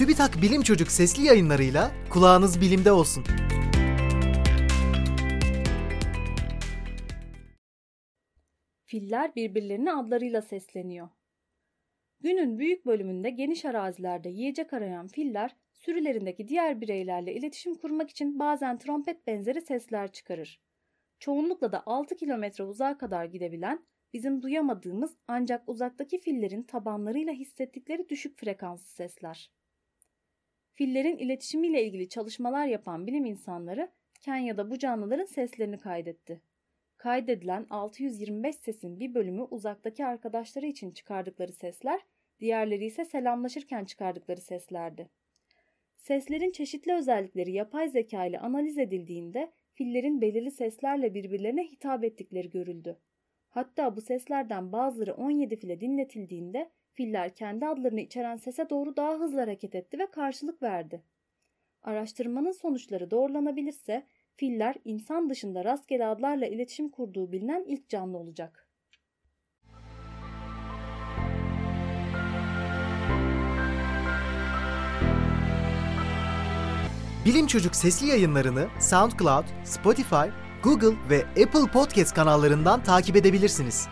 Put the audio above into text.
TÜBİTAK Bilim Çocuk sesli yayınlarıyla kulağınız bilimde olsun. Filler birbirlerine adlarıyla sesleniyor. Günün büyük bölümünde geniş arazilerde yiyecek arayan filler sürülerindeki diğer bireylerle iletişim kurmak için bazen trompet benzeri sesler çıkarır. Çoğunlukla da 6 kilometre uzağa kadar gidebilen, bizim duyamadığımız ancak uzaktaki fillerin tabanlarıyla hissettikleri düşük frekanslı sesler. Fillerin iletişimiyle ilgili çalışmalar yapan bilim insanları Kenya'da bu canlıların seslerini kaydetti. Kaydedilen 625 sesin bir bölümü uzaktaki arkadaşları için çıkardıkları sesler, diğerleri ise selamlaşırken çıkardıkları seslerdi. Seslerin çeşitli özellikleri yapay zeka ile analiz edildiğinde fillerin belirli seslerle birbirlerine hitap ettikleri görüldü. Hatta bu seslerden bazıları 17 file dinletildiğinde filler kendi adlarını içeren sese doğru daha hızlı hareket etti ve karşılık verdi. Araştırmanın sonuçları doğrulanabilirse filler insan dışında rastgele adlarla iletişim kurduğu bilinen ilk canlı olacak. Bilim Çocuk sesli yayınlarını SoundCloud, Spotify, Google ve Apple Podcast kanallarından takip edebilirsiniz.